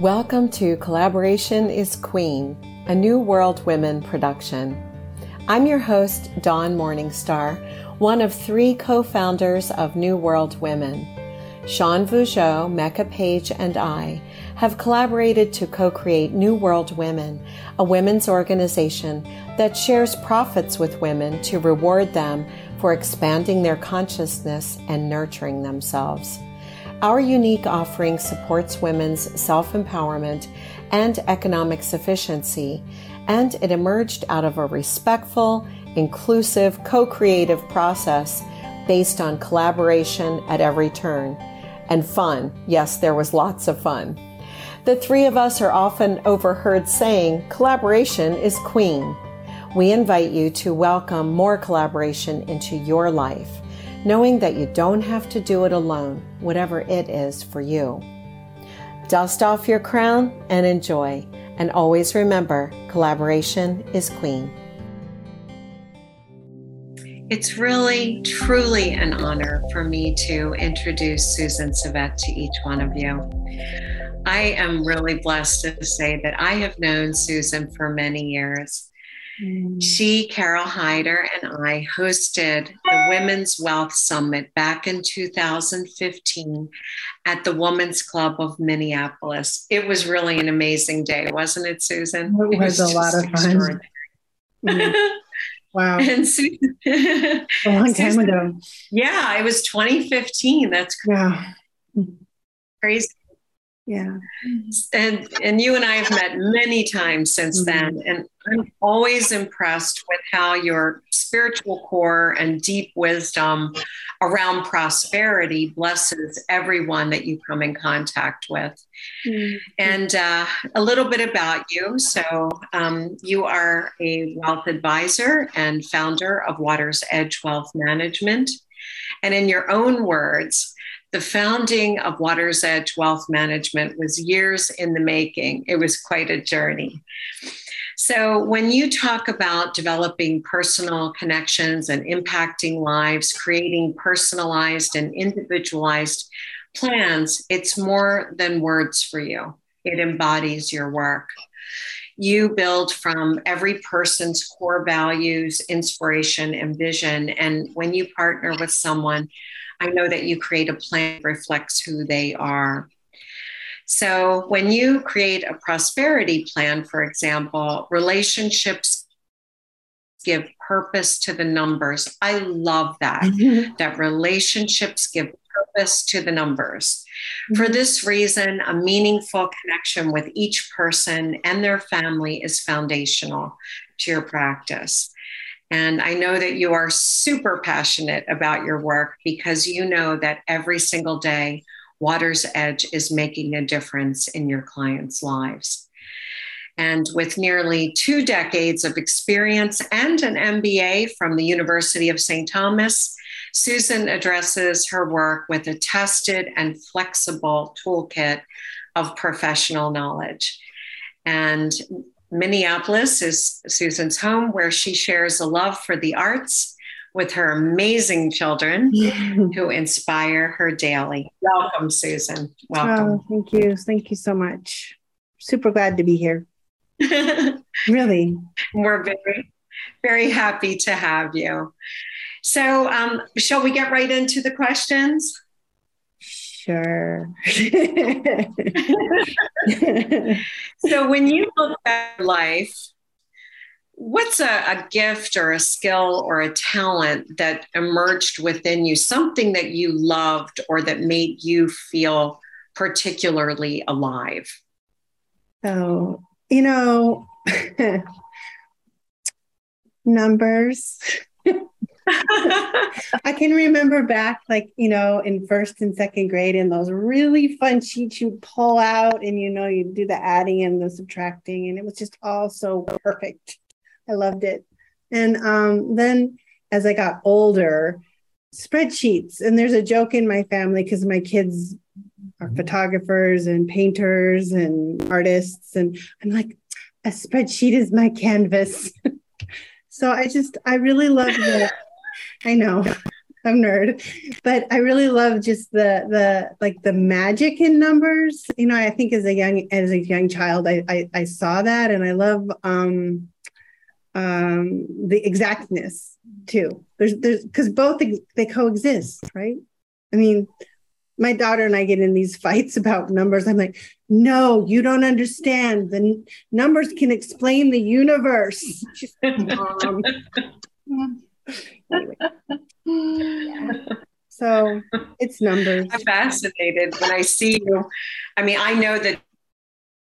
Welcome to Collaboration is Queen, a New World Women production. I'm your host, Dawn Morningstar, one of three co founders of New World Women. Sean Vougeot, Mecca Page, and I have collaborated to co create New World Women, a women's organization that shares profits with women to reward them for expanding their consciousness and nurturing themselves. Our unique offering supports women's self empowerment and economic sufficiency, and it emerged out of a respectful, inclusive, co creative process based on collaboration at every turn. And fun. Yes, there was lots of fun. The three of us are often overheard saying, collaboration is queen. We invite you to welcome more collaboration into your life knowing that you don't have to do it alone, whatever it is for you. Dust off your crown and enjoy. And always remember collaboration is queen. It's really, truly an honor for me to introduce Susan Savett to each one of you. I am really blessed to say that I have known Susan for many years. Mm. She, Carol Hyder, and I hosted the Women's Wealth Summit back in 2015 at the Women's Club of Minneapolis. It was really an amazing day, wasn't it, Susan? It was, it was a lot of fun. Mm. Wow. And Susan, a long time ago. Yeah, it was 2015. That's yeah. crazy. Yeah. And and you and I have met many times since mm-hmm. then. And I'm always impressed with how your spiritual core and deep wisdom around prosperity blesses everyone that you come in contact with. Mm-hmm. And uh, a little bit about you. So, um, you are a wealth advisor and founder of Water's Edge Wealth Management. And in your own words, the founding of Water's Edge Wealth Management was years in the making. It was quite a journey. So, when you talk about developing personal connections and impacting lives, creating personalized and individualized plans, it's more than words for you, it embodies your work. You build from every person's core values, inspiration, and vision. And when you partner with someone, I know that you create a plan that reflects who they are. So when you create a prosperity plan, for example, relationships give purpose to the numbers. I love that, mm-hmm. that relationships give purpose to the numbers. Mm-hmm. For this reason, a meaningful connection with each person and their family is foundational to your practice. And I know that you are super passionate about your work because you know that every single day, Water's Edge is making a difference in your clients' lives. And with nearly two decades of experience and an MBA from the University of St. Thomas, Susan addresses her work with a tested and flexible toolkit of professional knowledge. And Minneapolis is Susan's home, where she shares a love for the arts with her amazing children who inspire her daily. Welcome, Susan. Welcome. Oh, thank you. Thank you so much. Super glad to be here. really. We're very, very happy to have you. So, um, shall we get right into the questions? Sure. so when you look at life, what's a, a, gift or a skill or a talent that emerged within you, something that you loved or that made you feel particularly alive? Oh, you know, numbers. I can remember back, like, you know, in first and second grade, and those really fun sheets you pull out and, you know, you do the adding and the subtracting. And it was just all so perfect. I loved it. And um, then as I got older, spreadsheets. And there's a joke in my family because my kids are photographers and painters and artists. And I'm like, a spreadsheet is my canvas. so I just, I really love it. I know. I'm nerd, but I really love just the the like the magic in numbers. You know, I think as a young as a young child, I I, I saw that, and I love um um the exactness too. There's there's because both they coexist, right? I mean, my daughter and I get in these fights about numbers. I'm like, no, you don't understand. The n- numbers can explain the universe. Mom. anyway. So it's numbers. I'm fascinated when I see you. I mean, I know the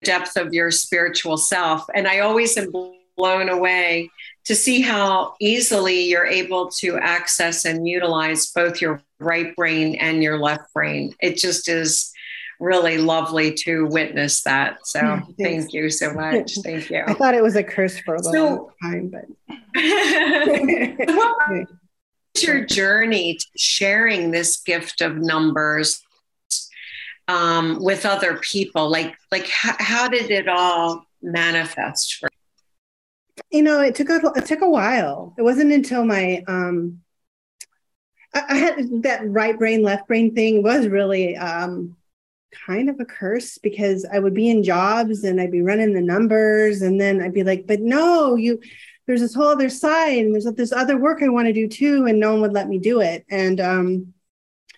depth of your spiritual self, and I always am blown away to see how easily you're able to access and utilize both your right brain and your left brain. It just is really lovely to witness that. So yeah, thank you so much. Thank you. I thought it was a curse for a long so, time, but what was your journey to sharing this gift of numbers um, with other people? Like, like how, how did it all manifest for you know, it took a it took a while. It wasn't until my um I, I had that right brain, left brain thing was really um kind of a curse because I would be in jobs and I'd be running the numbers and then I'd be like, but no, you there's this whole other side and there's this other work I want to do too, and no one would let me do it. And um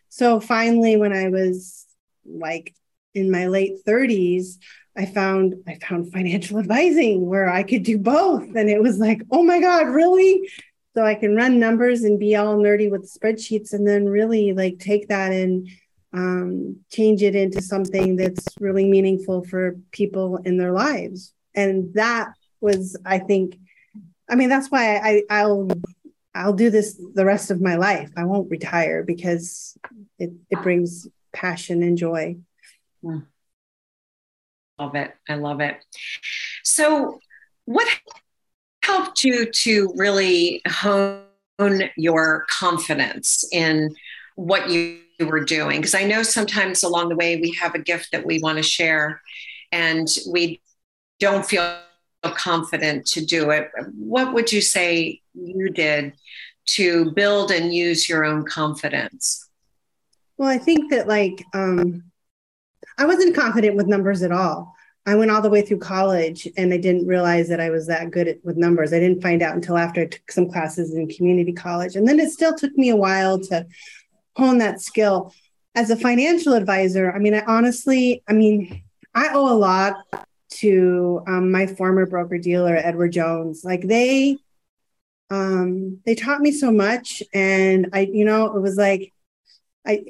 so finally when I was like in my late 30s, I found I found financial advising where I could do both. And it was like, oh my God, really? So I can run numbers and be all nerdy with spreadsheets and then really like take that and um, change it into something that's really meaningful for people in their lives. And that was, I think, I mean, that's why I, I'll I'll do this the rest of my life. I won't retire because it, it brings passion and joy. Yeah love it. I love it. So, what helped you to really hone your confidence in what you were doing? Because I know sometimes along the way we have a gift that we want to share and we don't feel confident to do it. What would you say you did to build and use your own confidence? Well, I think that like um I wasn't confident with numbers at all. I went all the way through college and I didn't realize that I was that good at, with numbers. I didn't find out until after I took some classes in community college. And then it still took me a while to hone that skill. As a financial advisor, I mean, I honestly, I mean, I owe a lot to um, my former broker dealer, Edward Jones. Like they, um, they taught me so much. And I, you know, it was like, I,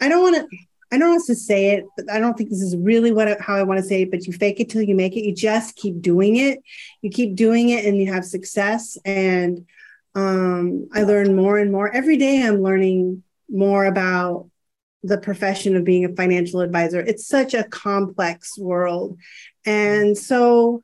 I don't want to, I don't want to say it, but I don't think this is really what how I want to say it. But you fake it till you make it. You just keep doing it. You keep doing it, and you have success. And um, I learn more and more every day. I'm learning more about the profession of being a financial advisor. It's such a complex world, and so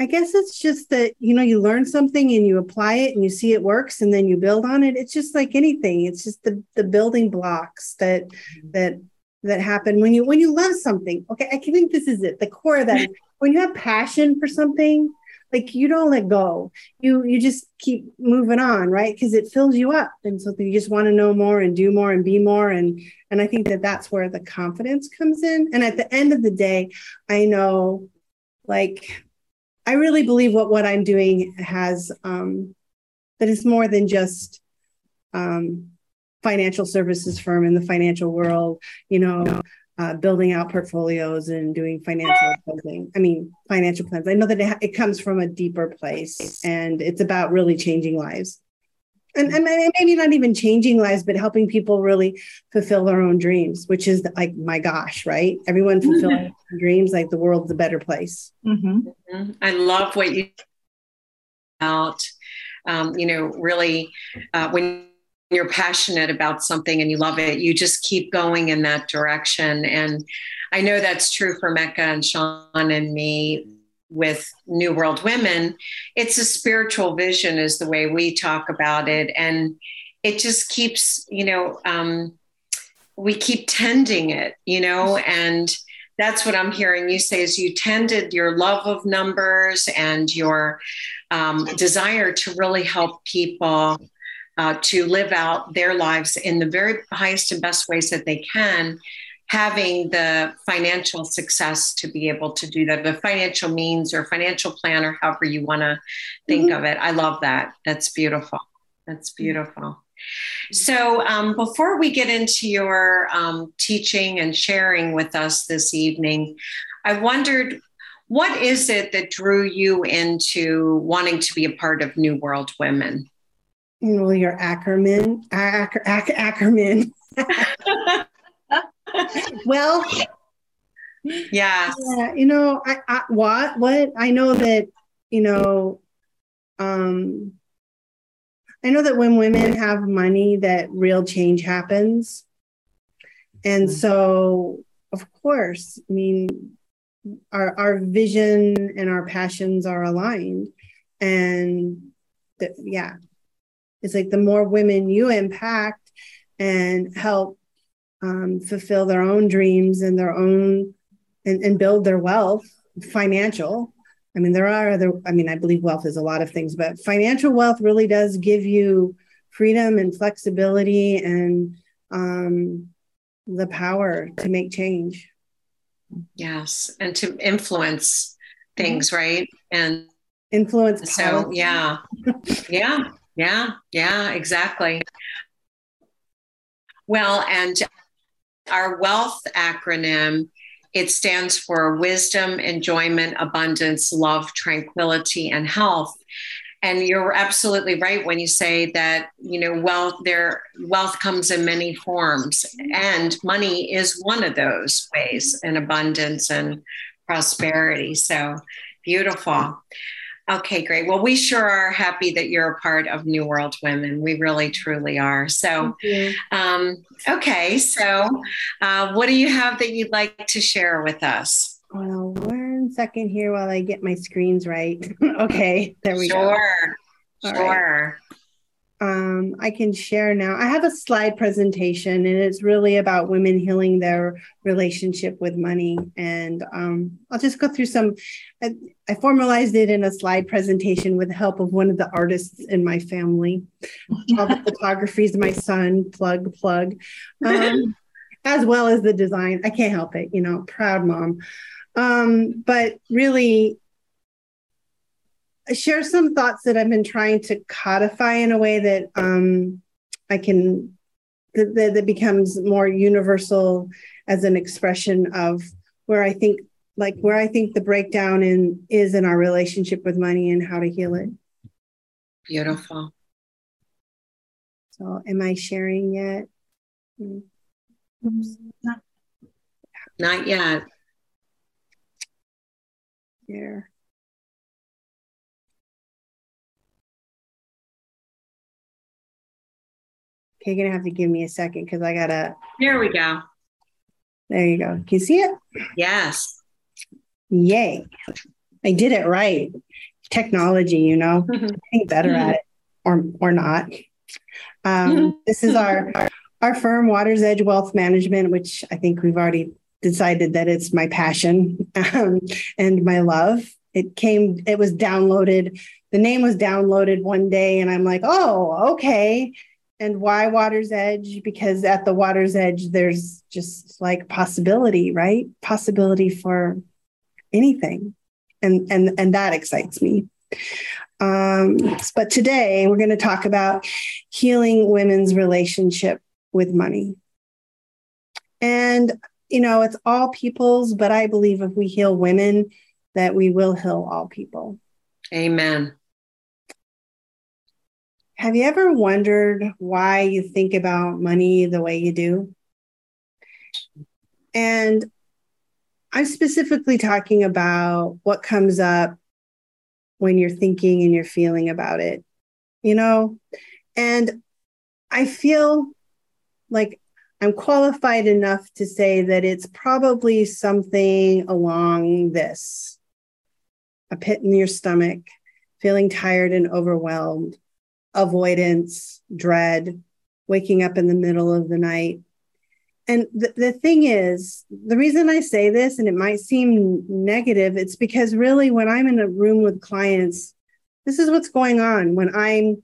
I guess it's just that you know you learn something and you apply it and you see it works and then you build on it. It's just like anything. It's just the the building blocks that mm-hmm. that that happen when you when you love something okay i think this is it the core of that when you have passion for something like you don't let go. You you just keep moving on right? Because it fills you up and so you just want to know more and do more and be more. And and i think that that's where the confidence comes in. And at the end of the day i know like i really believe what what i'm doing has um that it's more than just um financial services firm in the financial world, you know, uh, building out portfolios and doing financial advising. I mean, financial plans. I know that it, ha- it comes from a deeper place and it's about really changing lives. And, and maybe not even changing lives, but helping people really fulfill their own dreams, which is like, my gosh, right? Everyone fulfilling mm-hmm. dreams, like the world's a better place. Mm-hmm. mm-hmm. I love what you about, um, you know, really uh, when you're passionate about something and you love it, you just keep going in that direction. And I know that's true for Mecca and Sean and me with New World Women. It's a spiritual vision, is the way we talk about it. And it just keeps, you know, um, we keep tending it, you know, and that's what I'm hearing you say is you tended your love of numbers and your um, desire to really help people uh, to live out their lives in the very highest and best ways that they can having the financial success to be able to do that the financial means or financial plan or however you want to think mm-hmm. of it. I love that. That's beautiful. That's beautiful. So um, before we get into your um, teaching and sharing with us this evening i wondered what is it that drew you into wanting to be a part of new world women well your ackerman Acker, Acker, ackerman well, yeah. yeah. You know, I, I what what I know that you know, um, I know that when women have money, that real change happens, and mm-hmm. so of course, I mean, our our vision and our passions are aligned, and the, yeah, it's like the more women you impact and help um, fulfill their own dreams and their own and, and build their wealth financial. I mean there are other i mean i believe wealth is a lot of things but financial wealth really does give you freedom and flexibility and um, the power to make change. Yes and to influence things right? And influence so yeah. Yeah yeah yeah exactly. Well and our wealth acronym it stands for wisdom enjoyment abundance love tranquility and health. And you're absolutely right when you say that you know wealth there wealth comes in many forms and money is one of those ways and abundance and prosperity. So beautiful Okay, great. Well, we sure are happy that you're a part of New World Women. We really, truly are. So, um, okay. So, uh, what do you have that you'd like to share with us? Well, one second here while I get my screens right. okay, there we sure. go. Sure. Sure um, I can share now. I have a slide presentation, and it's really about women healing their relationship with money. And um, I'll just go through some. I, I, formalized it in a slide presentation with the help of one of the artists in my family. All the photography is my son. Plug, plug. Um, as well as the design. I can't help it, you know, proud mom. Um, but really, share some thoughts that I've been trying to codify in a way that um, I can that, that becomes more universal as an expression of where I think like where I think the breakdown in is in our relationship with money and how to heal it. Beautiful. So am I sharing yet? Oops. Not yet. Here. You're gonna have to give me a second because I gotta. Here we go. There you go. Can you see it? Yes. Yay! I did it right. Technology, you know, getting better at it, or or not. Um, this is our our firm, Water's Edge Wealth Management, which I think we've already decided that it's my passion um, and my love. It came. It was downloaded. The name was downloaded one day, and I'm like, oh, okay and why water's edge? Because at the water's edge there's just like possibility right? Possibility for anything. And and and that excites me. Um, but today we're going to talk about healing women's relationship with money. And you know it's all people's but i believe if we heal women that we will heal all people. Amen have you ever wondered why you think about money the way you do? And I'm specifically talking about what comes up when you're thinking and you're feeling about it, you know? And I feel like I'm qualified enough to say that it's probably something along this a pit in your stomach, feeling tired and overwhelmed, avoidance, dread, waking up in the middle of the night. And the, the thing is, the reason I say this, and it might seem negative, it's because really when I'm in a room with clients, this is what's going on. When I'm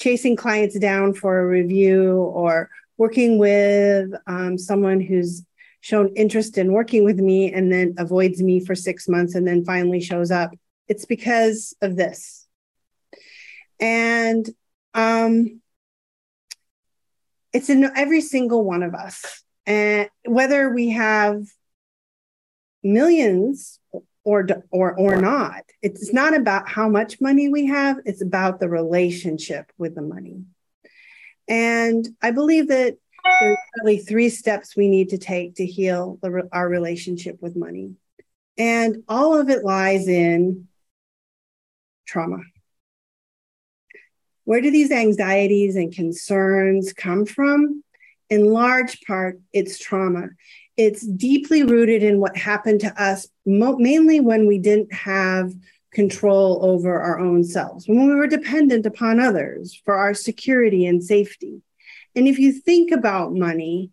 chasing clients down for a review or working with um, someone who's shown interest in working with me and then avoids me for six months and then finally shows up. It's because of this. And um, it's in every single one of us. And whether we have millions or or or not, it's not about how much money we have, it's about the relationship with the money. And I believe that there's really three steps we need to take to heal the, our relationship with money. And all of it lies in trauma. Where do these anxieties and concerns come from? In large part, it's trauma. It's deeply rooted in what happened to us, mo- mainly when we didn't have control over our own selves, when we were dependent upon others for our security and safety. And if you think about money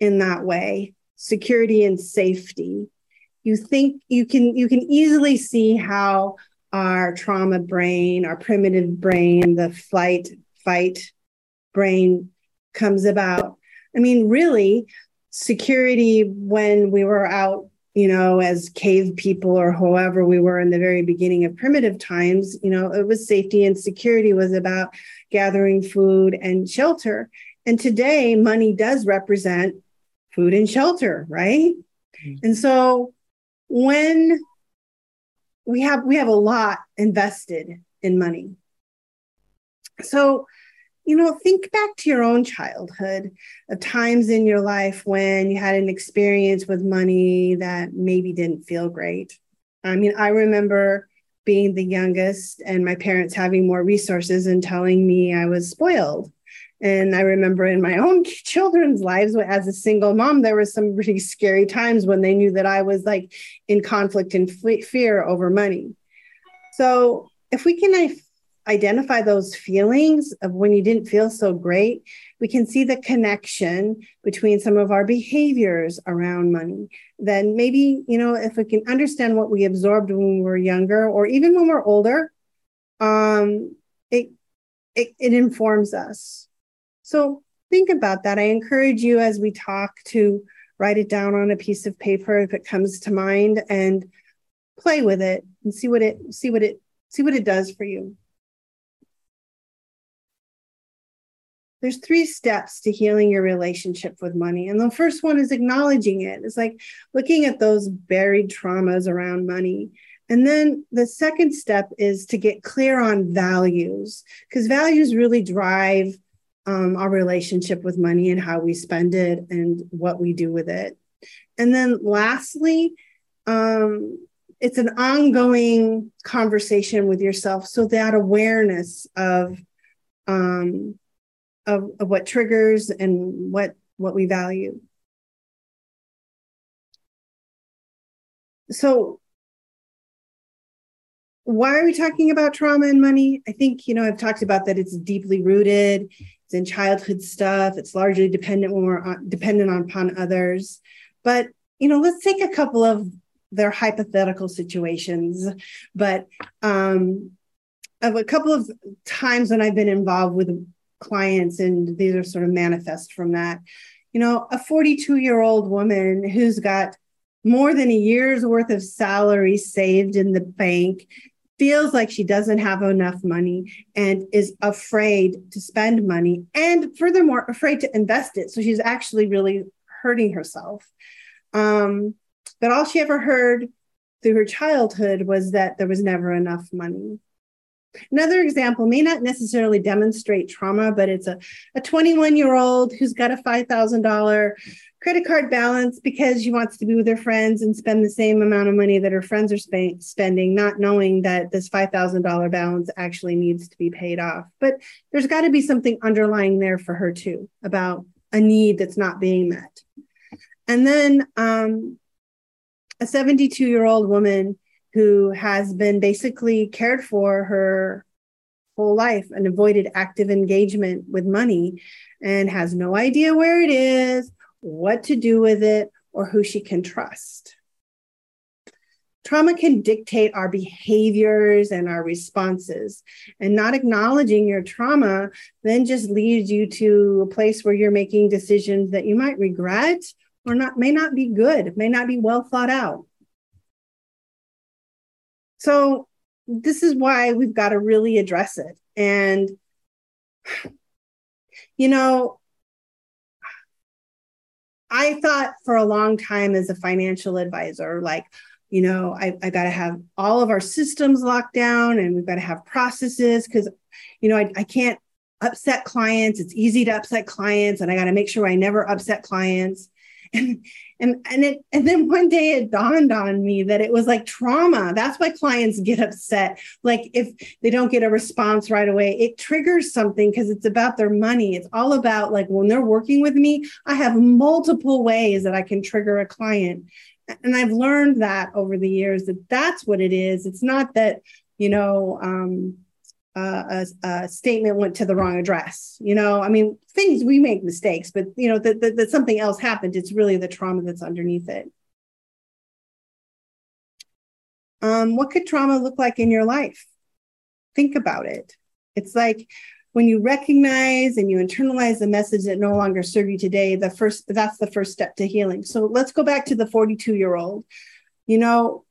in that way, security and safety, you think you can you can easily see how our trauma brain, our primitive brain, the flight fight brain comes about. I mean, really, security when we were out, you know, as cave people or however we were in the very beginning of primitive times, you know, it was safety and security was about gathering food and shelter. And today, money does represent food and shelter, right? Mm-hmm. And so when we have we have a lot invested in money. So, you know, think back to your own childhood of times in your life when you had an experience with money that maybe didn't feel great. I mean, I remember being the youngest and my parents having more resources and telling me I was spoiled. And I remember in my own children's lives, as a single mom, there were some pretty scary times when they knew that I was like in conflict and fear over money. So if we can identify those feelings of when you didn't feel so great, we can see the connection between some of our behaviors around money. Then maybe, you know, if we can understand what we absorbed when we were younger or even when we're older, um, it, it, it informs us. So think about that. I encourage you as we talk to write it down on a piece of paper if it comes to mind and play with it and see what it see what it see what it does for you. There's three steps to healing your relationship with money. And the first one is acknowledging it. It's like looking at those buried traumas around money. And then the second step is to get clear on values, because values really drive um, our relationship with money and how we spend it and what we do with it. And then lastly, um, it's an ongoing conversation with yourself. So that awareness of, um, of, of what triggers and what, what we value. So why are we talking about trauma and money? I think, you know, I've talked about that it's deeply rooted it's in childhood stuff. It's largely dependent when we're on, dependent upon others. But you know, let's take a couple of their hypothetical situations. But um, of a couple of times when I've been involved with clients, and these are sort of manifest from that. You know, a 42 year old woman who's got more than a year's worth of salary saved in the bank feels like she doesn't have enough money and is afraid to spend money and furthermore afraid to invest it. So she's actually really hurting herself. Um, but all she ever heard through her childhood was that there was never enough money Another example may not necessarily demonstrate trauma, but it's a, a 21 year old who's got a $5,000 credit card balance because she wants to be with her friends and spend the same amount of money that her friends are sp- spending, not knowing that this $5,000 balance actually needs to be paid off. But there's got to be something underlying there for her too about a need that's not being met. And then um, a 72 year old woman who has been basically cared for her whole life and avoided active engagement with money and has no idea where it is, what to do with it, or who she can trust. Trauma can dictate our behaviors and our responses. And not acknowledging your trauma then just leads you to a place where you're making decisions that you might regret or not may not be good, may not be well thought out. So this is why we've got to really address it. And you know, I thought for a long time as a financial advisor, like, you know, I, I got to have all of our systems locked down and we've got to have processes because, you know, I, I can't upset clients. It's easy to upset clients and I got to make sure I never upset clients. And and and it and then one day it dawned on me that it was like trauma. That's why clients get upset. Like if they don't get a response right away it triggers something because it's about their money. It's all about like when they're working with me i have multiple ways that i can trigger a client. And i've learned that over the years that that's what it is. It's not that you know um uh, a, a, statement went to the wrong address. You know, I mean, things we make mistakes, but you know that, that, that something else happened. It's really the trauma that's underneath it. Um, what could trauma look like in your life? Think about it. It's like when you recognize and you internalize the message that no longer serve you today. The first that's the first step to healing. So let's go back to the 42 year old. You know,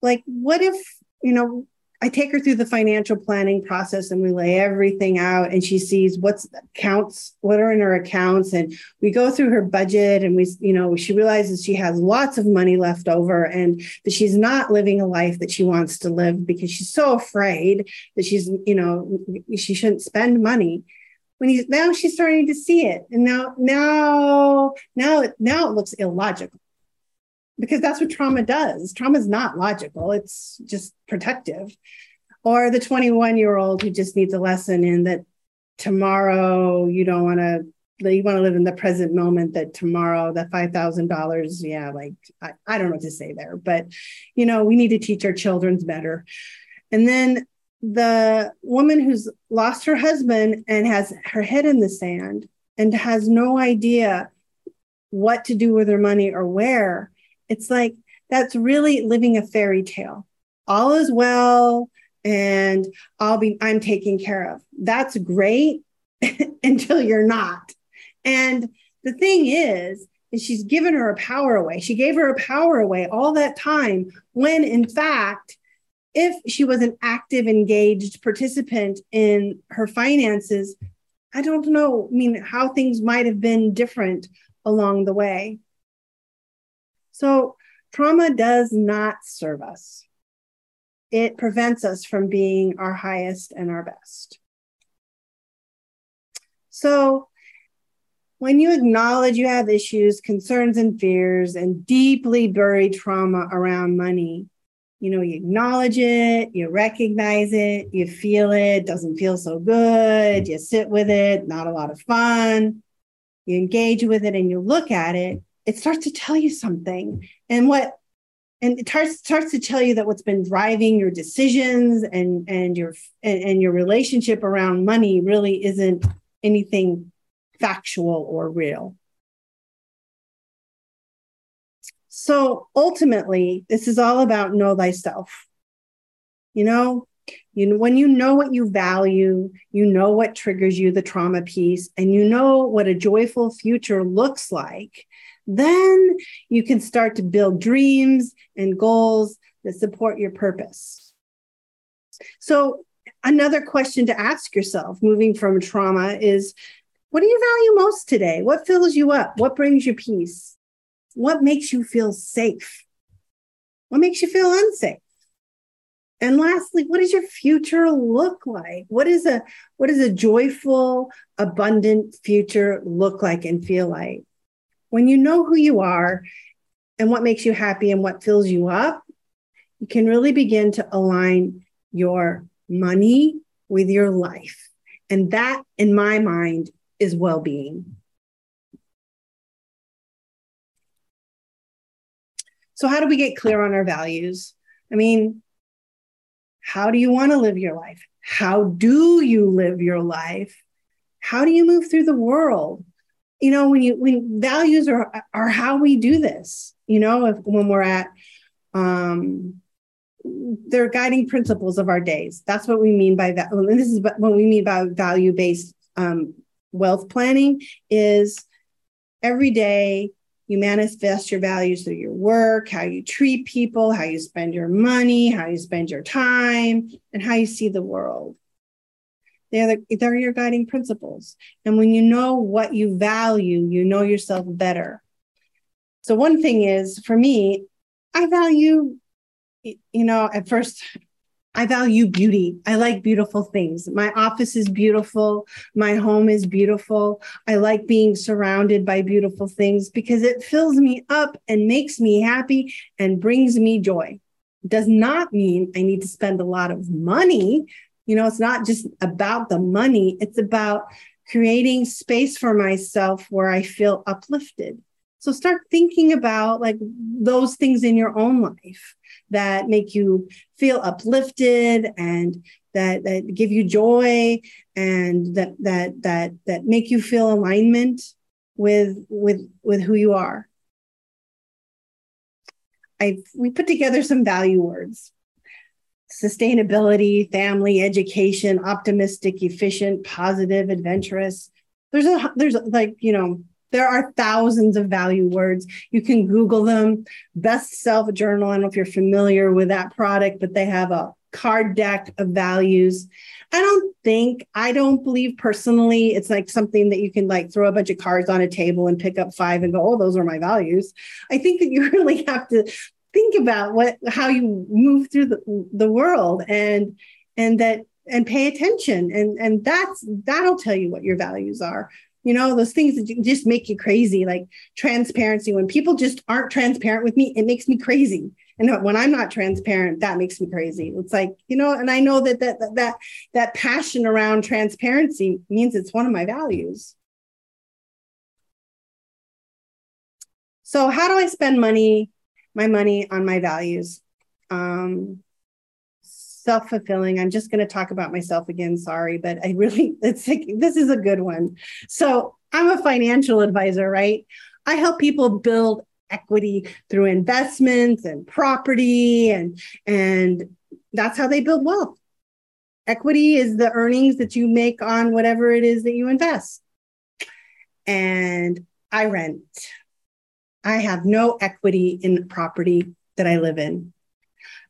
like what if you know I take her through the financial planning process and we lay everything out and she sees what's accounts, what are in her accounts. And we go through her budget and we, you know, she realizes she has lots of money left over and that she's not living a life that she wants to live because she's so afraid that she's, you know, she shouldn't spend money. When he's now she's starting to see it. And now, now, now, now it looks illogical because that's what trauma does. Trauma is not logical, it's just protective. Or the 21 year old who just needs a lesson in that tomorrow you don't want to you want to live in the present moment that tomorrow that $5000 yeah like I, I don't know what to say there but you know we need to teach our children better and then the woman who's lost her husband and has her head in the sand and has no idea what to do with her money or where it's like that's really living a fairy tale. All is well and I'll be I'm taken care of. That's great until you're not. And the thing is, is she's given her a power away. She gave her a power away all that time when in fact if she was an active engaged participant in her finances I don't know, I mean, how things might have been different along the way. So, trauma does not serve us, it prevents us from being our highest and our best. So, when you acknowledge you have issues, concerns, and fears, and deeply buried trauma around money, you know, you acknowledge it, you recognize it, you feel it, doesn't feel so good, you sit with it, not a lot of fun, you engage with it, and you look at it it starts to tell you something. And what and it starts starts to tell you that what's been driving your decisions and and your and, and your relationship around money really isn't anything factual or real. So ultimately, this is all about know thyself. You know, you know, when you know what you value, you know what triggers you, the trauma piece, and you know what a joyful future looks like, then you can start to build dreams and goals that support your purpose. So, another question to ask yourself moving from trauma is what do you value most today? What fills you up? What brings you peace? What makes you feel safe? What makes you feel unsafe? And lastly, what does your future look like? What is a what does a joyful, abundant future look like and feel like? When you know who you are and what makes you happy and what fills you up, you can really begin to align your money with your life. And that, in my mind, is well being. So, how do we get clear on our values? I mean, how do you want to live your life? How do you live your life? How do you move through the world? You know when you when values are are how we do this you know if when we're at um, they're guiding principles of our days. That's what we mean by that. And this is what we mean by value based um, wealth planning is every day you manifest your values through your work, how you treat people, how you spend your money, how you spend your time, and how you see the world. They're, the, they're your guiding principles. And when you know what you value, you know yourself better. So, one thing is for me, I value, you know, at first, I value beauty. I like beautiful things. My office is beautiful. My home is beautiful. I like being surrounded by beautiful things because it fills me up and makes me happy and brings me joy. Does not mean I need to spend a lot of money. You know, it's not just about the money, it's about creating space for myself where I feel uplifted. So start thinking about like those things in your own life that make you feel uplifted and that, that give you joy and that that that that make you feel alignment with with with who you are. I we put together some value words. Sustainability, family, education, optimistic, efficient, positive, adventurous. There's a there's like, you know, there are thousands of value words. You can Google them. Best Self Journal. I don't know if you're familiar with that product, but they have a card deck of values. I don't think, I don't believe personally it's like something that you can like throw a bunch of cards on a table and pick up five and go, oh, those are my values. I think that you really have to think about what how you move through the, the world and and that and pay attention. And and that's that'll tell you what your values are. You know those things that just make you crazy like transparency. When people just aren't transparent with me it makes me crazy. And when i'm not transparent that makes me crazy. It's like you know and i know that that that that passion around transparency means it's one of my values. So how do i spend money my money on my values um self fulfilling. I'm just going to talk about myself again. Sorry, but I really, it's like, this is a good one. So I'm a financial advisor, right? I help people build equity through investments and property and and that's how they build wealth equity is the earnings that you make on whatever it is that you invest and i rent i have no equity in the property that i live in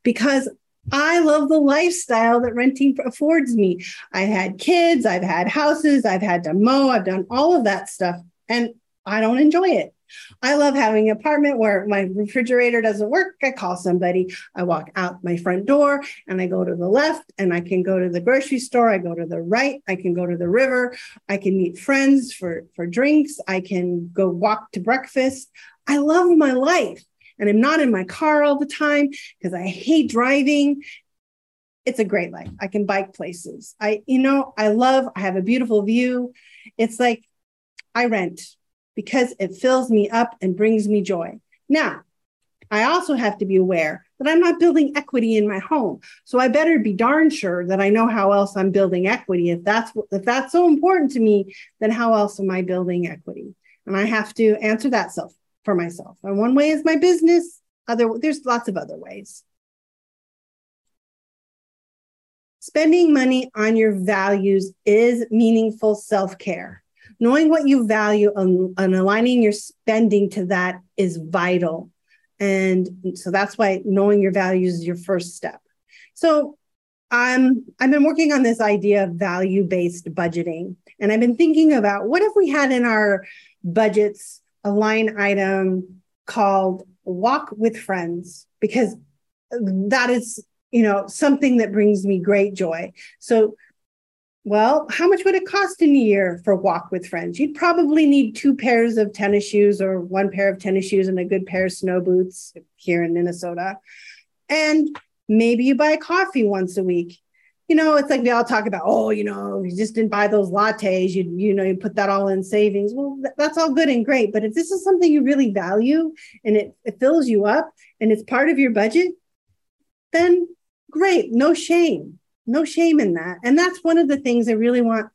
because I love the lifestyle that renting affords me. I had kids, I've had houses, I've had to mow, I've done all of that stuff, and I don't enjoy it. I love having an apartment where my refrigerator doesn't work. I call somebody. I walk out my front door and I go to the left and I can go to the grocery store. I go to the right. I can go to the river. I can meet friends for, for drinks. I can go walk to breakfast. I love my life and I'm not in my car all the time because I hate driving. It's a great life. I can bike places. I, you know, I love, I have a beautiful view. It's like I rent because it fills me up and brings me joy. Now, I also have to be aware that I'm not building equity in my home. So I better be darn sure that I know how else I'm building equity. If that's if that's so important to me, then how else am I building equity? And I have to answer that self for myself. And one way is my business. Other there's lots of other ways. Spending money on your values is meaningful self-care. Knowing what you value and, and aligning your spending to that is vital. And so that's why knowing your values is your first step. So um, I've been working on this idea of value based budgeting. And I've been thinking about what if we had in our budgets a line item called walk with friends because that is you know something that brings me great joy so well how much would it cost in a year for walk with friends you'd probably need two pairs of tennis shoes or one pair of tennis shoes and a good pair of snow boots here in minnesota and maybe you buy coffee once a week you know, it's like they all talk about, oh, you know, you just didn't buy those lattes. You, you know, you put that all in savings. Well, th- that's all good and great. But if this is something you really value and it, it fills you up and it's part of your budget, then great. No shame. No shame in that. And that's one of the things I really want.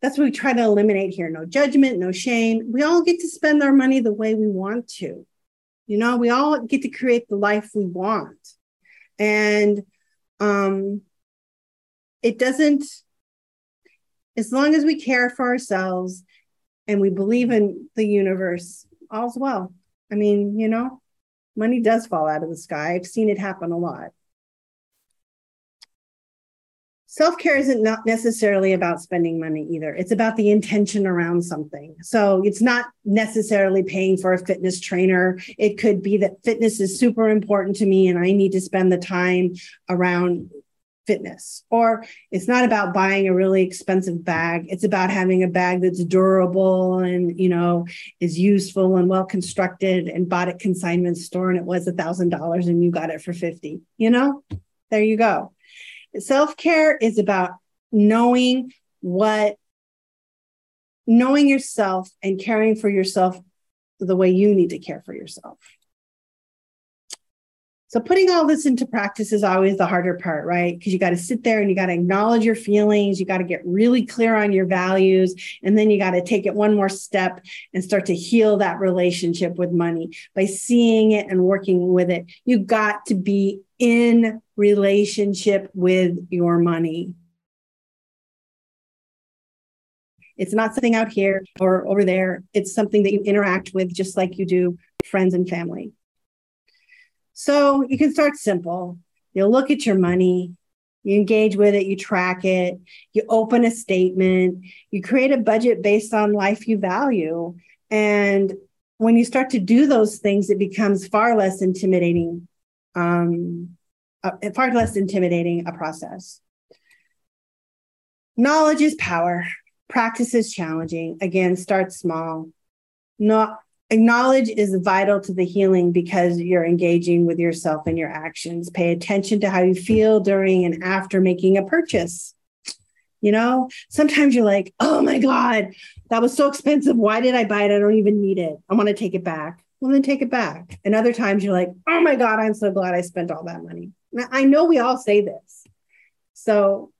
That's what we try to eliminate here. No judgment, no shame. We all get to spend our money the way we want to. You know, we all get to create the life we want. And um, it doesn't, as long as we care for ourselves and we believe in the universe, all's well. I mean, you know, money does fall out of the sky. I've seen it happen a lot. Self care isn't not necessarily about spending money either. It's about the intention around something. So it's not necessarily paying for a fitness trainer. It could be that fitness is super important to me and I need to spend the time around fitness. Or it's not about buying a really expensive bag. It's about having a bag that's durable and, you know, is useful and well constructed and bought at consignment store and it was a thousand dollars and you got it for 50, you know, there you go. Self care is about knowing what, knowing yourself and caring for yourself the way you need to care for yourself. So putting all this into practice is always the harder part, right? Because you got to sit there and you got to acknowledge your feelings. You got to get really clear on your values. And then you got to take it one more step and start to heal that relationship with money by seeing it and working with it. You got to be in relationship with your money. It's not something out here or over there. It's something that you interact with just like you do friends and family. So you can start simple. You'll look at your money, you engage with it, you track it, you open a statement, you create a budget based on life you value. And when you start to do those things, it becomes far less intimidating, um, uh, far less intimidating a process. Knowledge is power. Practice is challenging. Again, start small. Not Acknowledge is vital to the healing because you're engaging with yourself and your actions. Pay attention to how you feel during and after making a purchase. You know, sometimes you're like, oh my God, that was so expensive. Why did I buy it? I don't even need it. I want to take it back. Well, then take it back. And other times you're like, oh my God, I'm so glad I spent all that money. Now, I know we all say this. So,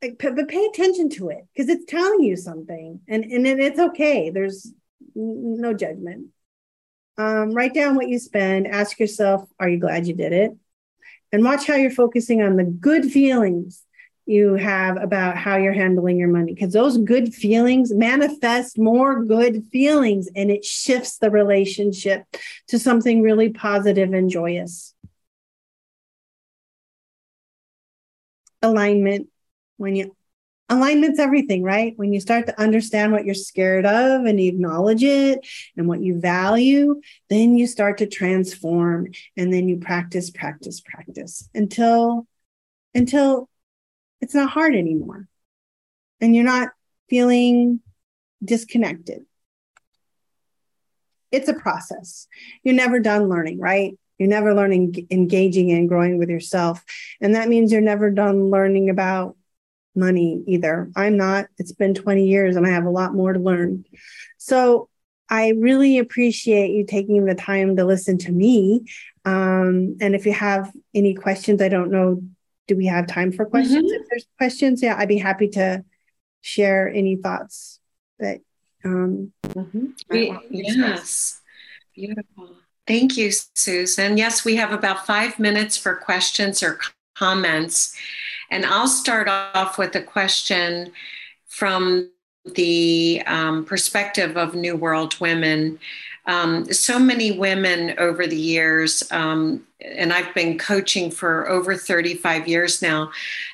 but pay attention to it because it's telling you something and, and it's okay. There's no judgment. Um, write down what you spend. Ask yourself, are you glad you did it? And watch how you're focusing on the good feelings you have about how you're handling your money because those good feelings manifest more good feelings and it shifts the relationship to something really positive and joyous. Alignment. When you alignment's everything, right? When you start to understand what you're scared of and acknowledge it and what you value, then you start to transform and then you practice, practice, practice until until it's not hard anymore. And you're not feeling disconnected. It's a process. You're never done learning, right? You're never learning, engaging and growing with yourself. And that means you're never done learning about money either. I'm not. It's been 20 years and I have a lot more to learn. So I really appreciate you taking the time to listen to me. Um, and if you have any questions, I don't know, do we have time for questions? Mm-hmm. If there's questions, yeah, I'd be happy to share any thoughts that um mm-hmm. we, yes beautiful thank you susan yes we have about five minutes for questions or comments and I'll start off with a question from the um, perspective of New World women. Um, so many women over the years, um, and I've been coaching for over 35 years now,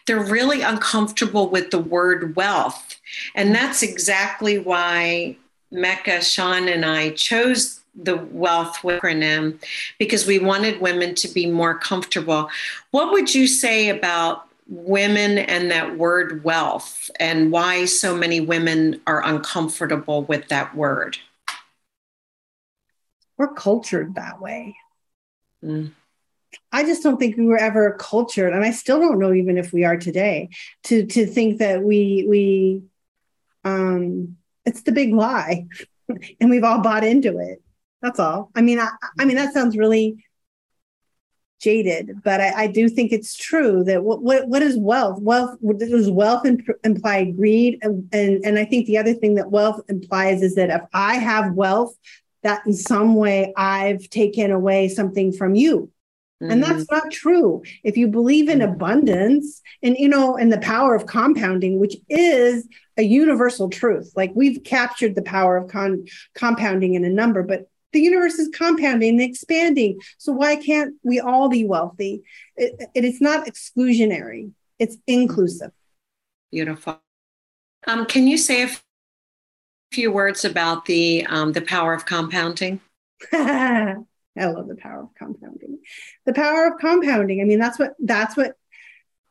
they're really uncomfortable with the word wealth. And that's exactly why Mecca, Sean, and I chose the wealth acronym because we wanted women to be more comfortable. What would you say about women and that word wealth and why so many women are uncomfortable with that word? We're cultured that way. Mm. I just don't think we were ever cultured, and I still don't know even if we are today, to to think that we we um it's the big lie. and we've all bought into it. That's all. I mean, I, I mean that sounds really jaded, but I, I, do think it's true that what, what, what is wealth? Wealth does wealth imp- imply greed, and, and and I think the other thing that wealth implies is that if I have wealth, that in some way I've taken away something from you. Mm-hmm. And that's not true. If you believe in abundance and you know in the power of compounding, which is a universal truth, like we've captured the power of con- compounding in a number, but the universe is compounding and expanding. So why can't we all be wealthy? it, it is not exclusionary; it's inclusive. Beautiful. Um, can you say a few words about the um, the power of compounding? I love the power of compounding. The power of compounding. I mean, that's what that's what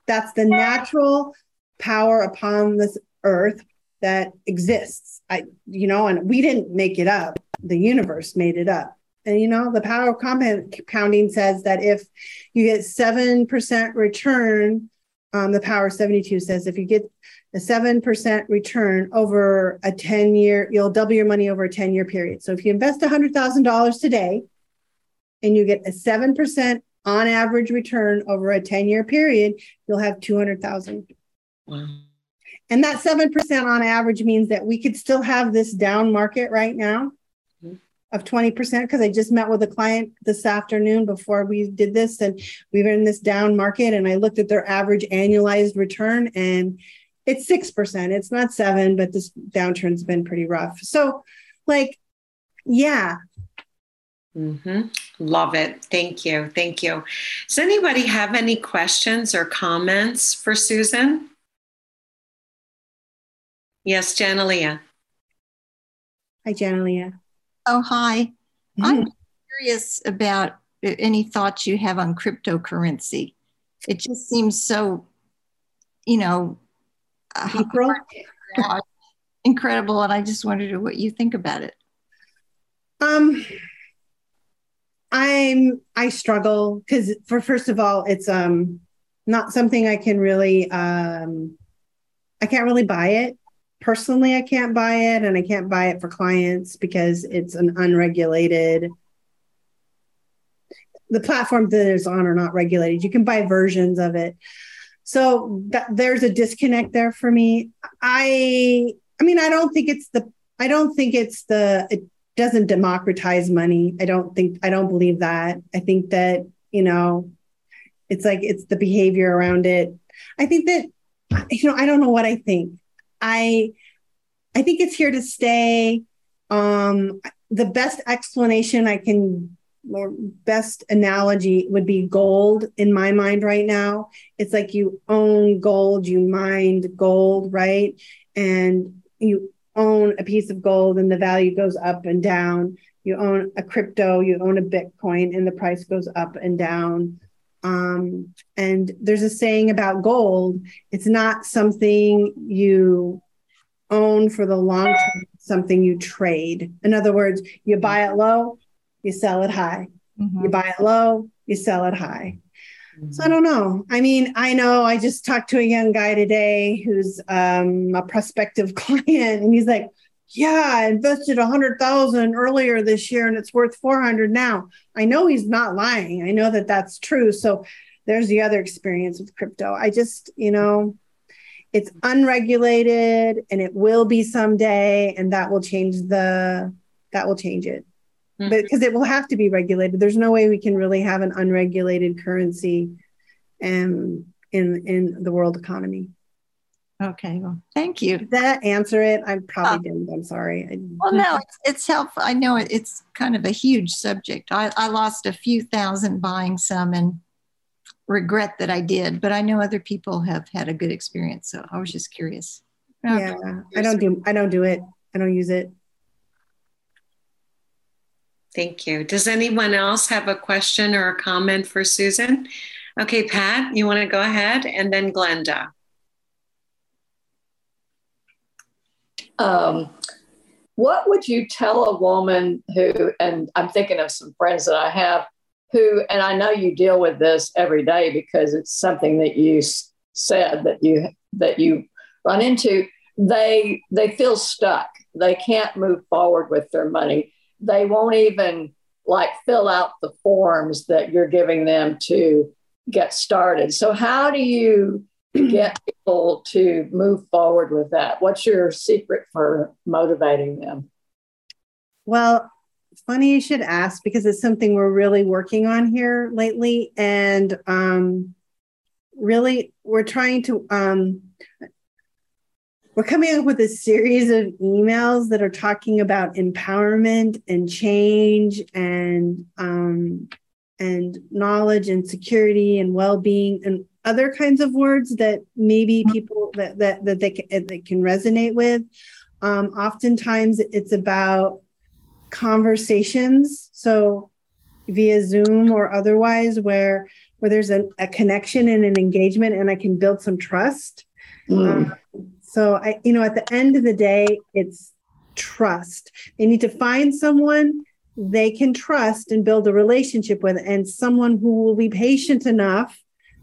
that's the natural power upon this earth that exists. I, you know, and we didn't make it up. The universe made it up. And you know, the power of compounding says that if you get seven percent return, um, the power 72 says if you get a 7% return over a 10 year, you'll double your money over a 10 year period. So if you invest $100,000 today, and you get a 7% on average return over a 10 year period, you'll have 200,000. Wow. And that 7% on average means that we could still have this down market right now mm-hmm. of 20% because I just met with a client this afternoon before we did this and we were in this down market and I looked at their average annualized return and it's 6%. It's not 7, but this downturn's been pretty rough. So like yeah, Mm-hmm. Love it. Thank you. Thank you. Does anybody have any questions or comments for Susan? Yes, Janalia. Hi, Janalia. Oh, hi. Mm-hmm. I'm curious about any thoughts you have on cryptocurrency. It just seems so, you know, incredible. And I just wondered what you think about it. Um, I'm I struggle because for first of all, it's um not something I can really um I can't really buy it. Personally, I can't buy it and I can't buy it for clients because it's an unregulated the platforms that it's on are not regulated. You can buy versions of it. So there's a disconnect there for me. I I mean, I don't think it's the I don't think it's the it, doesn't democratize money. I don't think I don't believe that. I think that, you know, it's like it's the behavior around it. I think that you know, I don't know what I think. I I think it's here to stay. Um the best explanation I can or best analogy would be gold in my mind right now. It's like you own gold, you mine gold, right? And you own a piece of gold and the value goes up and down. You own a crypto, you own a Bitcoin, and the price goes up and down. Um, and there's a saying about gold it's not something you own for the long term, something you trade. In other words, you buy it low, you sell it high. Mm-hmm. You buy it low, you sell it high. So I don't know. I mean, I know I just talked to a young guy today who's um, a prospective client, and he's like, "Yeah, I invested a hundred thousand earlier this year, and it's worth four hundred now." I know he's not lying. I know that that's true. So there's the other experience with crypto. I just, you know, it's unregulated, and it will be someday, and that will change the that will change it mm-hmm. but because it will have to be regulated. There's no way we can really have an unregulated currency um, in in the world economy. Okay, well, thank you. Did that answer it? I probably uh, didn't. I'm sorry. Well, no, it's, it's, helpful. I know it, it's kind of a huge subject. I, I lost a few thousand buying some and regret that I did, but I know other people have had a good experience. So I was just curious. Yeah, I don't do I don't do it. I don't use it. Thank you. Does anyone else have a question or a comment for Susan? Okay, Pat, you want to go ahead and then Glenda. Um, what would you tell a woman who, and I'm thinking of some friends that I have who, and I know you deal with this every day because it's something that you said that you that you run into. They they feel stuck. They can't move forward with their money they won't even like fill out the forms that you're giving them to get started. So, how do you get people to move forward with that? What's your secret for motivating them? Well, funny you should ask because it's something we're really working on here lately. And um, really, we're trying to, um, we're coming up with a series of emails that are talking about empowerment and change and um, and knowledge and security and well-being and other kinds of words that maybe people that that, that they can, that can resonate with um, oftentimes it's about conversations so via zoom or otherwise where where there's a, a connection and an engagement and i can build some trust mm. um, so i you know at the end of the day it's trust. They need to find someone they can trust and build a relationship with and someone who will be patient enough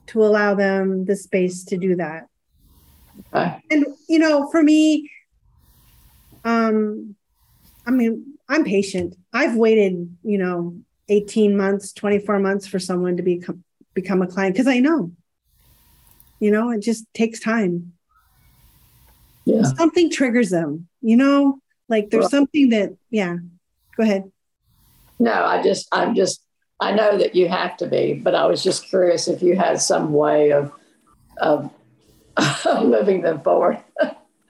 to allow them the space to do that. Okay. and you know for me um i mean i'm patient. I've waited you know 18 months 24 months for someone to become become a client because i know. You know it just takes time yeah something triggers them you know like there's well, something that yeah go ahead no, I just, I'm just, I know that you have to be, but I was just curious if you had some way of, of, of moving them forward.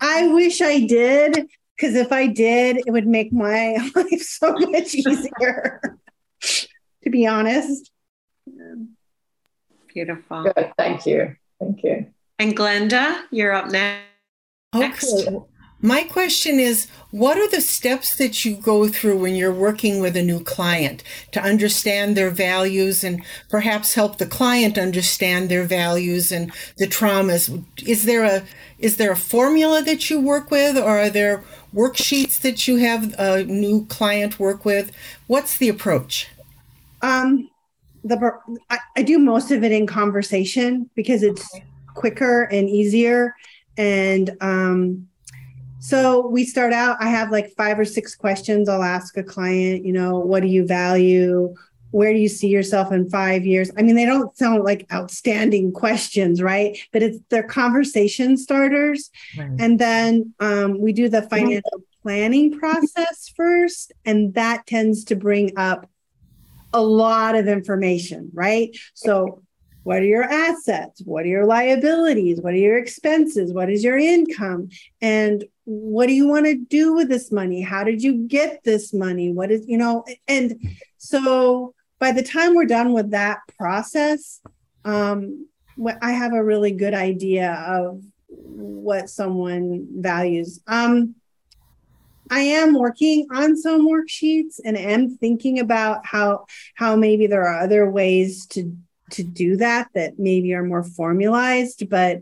I wish I did, because if I did, it would make my life so much easier. to be honest. Beautiful. Good. Thank you. Thank you. And Glenda, you're up next. Okay. My question is what are the steps that you go through when you're working with a new client to understand their values and perhaps help the client understand their values and the traumas? Is there a is there a formula that you work with or are there worksheets that you have a new client work with? What's the approach? Um the I, I do most of it in conversation because it's quicker and easier and um so we start out, I have like five or six questions I'll ask a client, you know, what do you value? Where do you see yourself in five years? I mean, they don't sound like outstanding questions, right? But it's they're conversation starters. Right. And then um, we do the financial planning process first, and that tends to bring up a lot of information, right? So what are your assets? What are your liabilities? What are your expenses? What is your income? And what do you want to do with this money? How did you get this money? What is, you know, and so by the time we're done with that process, um, I have a really good idea of what someone values. Um, I am working on some worksheets and am thinking about how how maybe there are other ways to to do that that maybe are more formalized but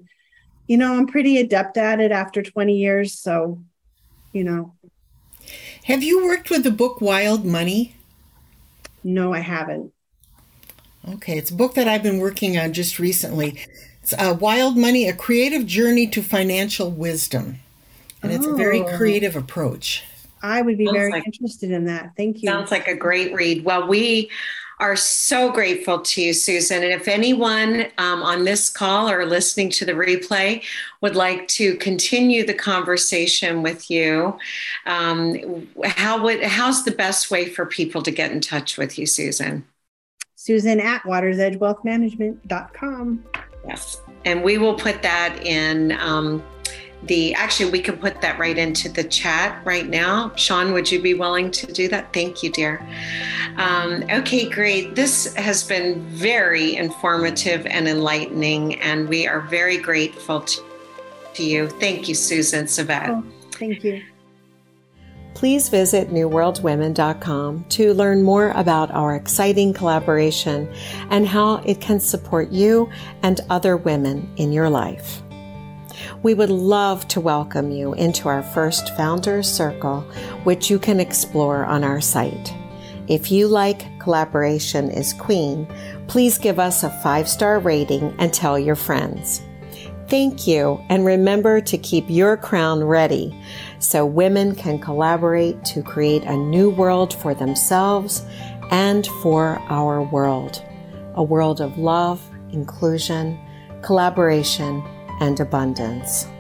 you know i'm pretty adept at it after 20 years so you know have you worked with the book wild money no i haven't okay it's a book that i've been working on just recently it's uh, wild money a creative journey to financial wisdom and oh. it's a very oh. creative approach I would be sounds very like, interested in that. Thank you. Sounds like a great read. Well, we are so grateful to you, Susan. And if anyone um, on this call or listening to the replay would like to continue the conversation with you, um, how would how's the best way for people to get in touch with you, Susan? Susan at watersedgewealthmanagement.com. Yes. And we will put that in um, the actually we can put that right into the chat right now. Sean would you be willing to do that? Thank you dear. Um, okay great. This has been very informative and enlightening and we are very grateful to, to you. Thank you susan Savette. Oh, thank you. Please visit newworldwomen.com to learn more about our exciting collaboration and how it can support you and other women in your life. We would love to welcome you into our first Founders Circle, which you can explore on our site. If you like Collaboration is Queen, please give us a five star rating and tell your friends. Thank you, and remember to keep your crown ready so women can collaborate to create a new world for themselves and for our world. A world of love, inclusion, collaboration, and abundance.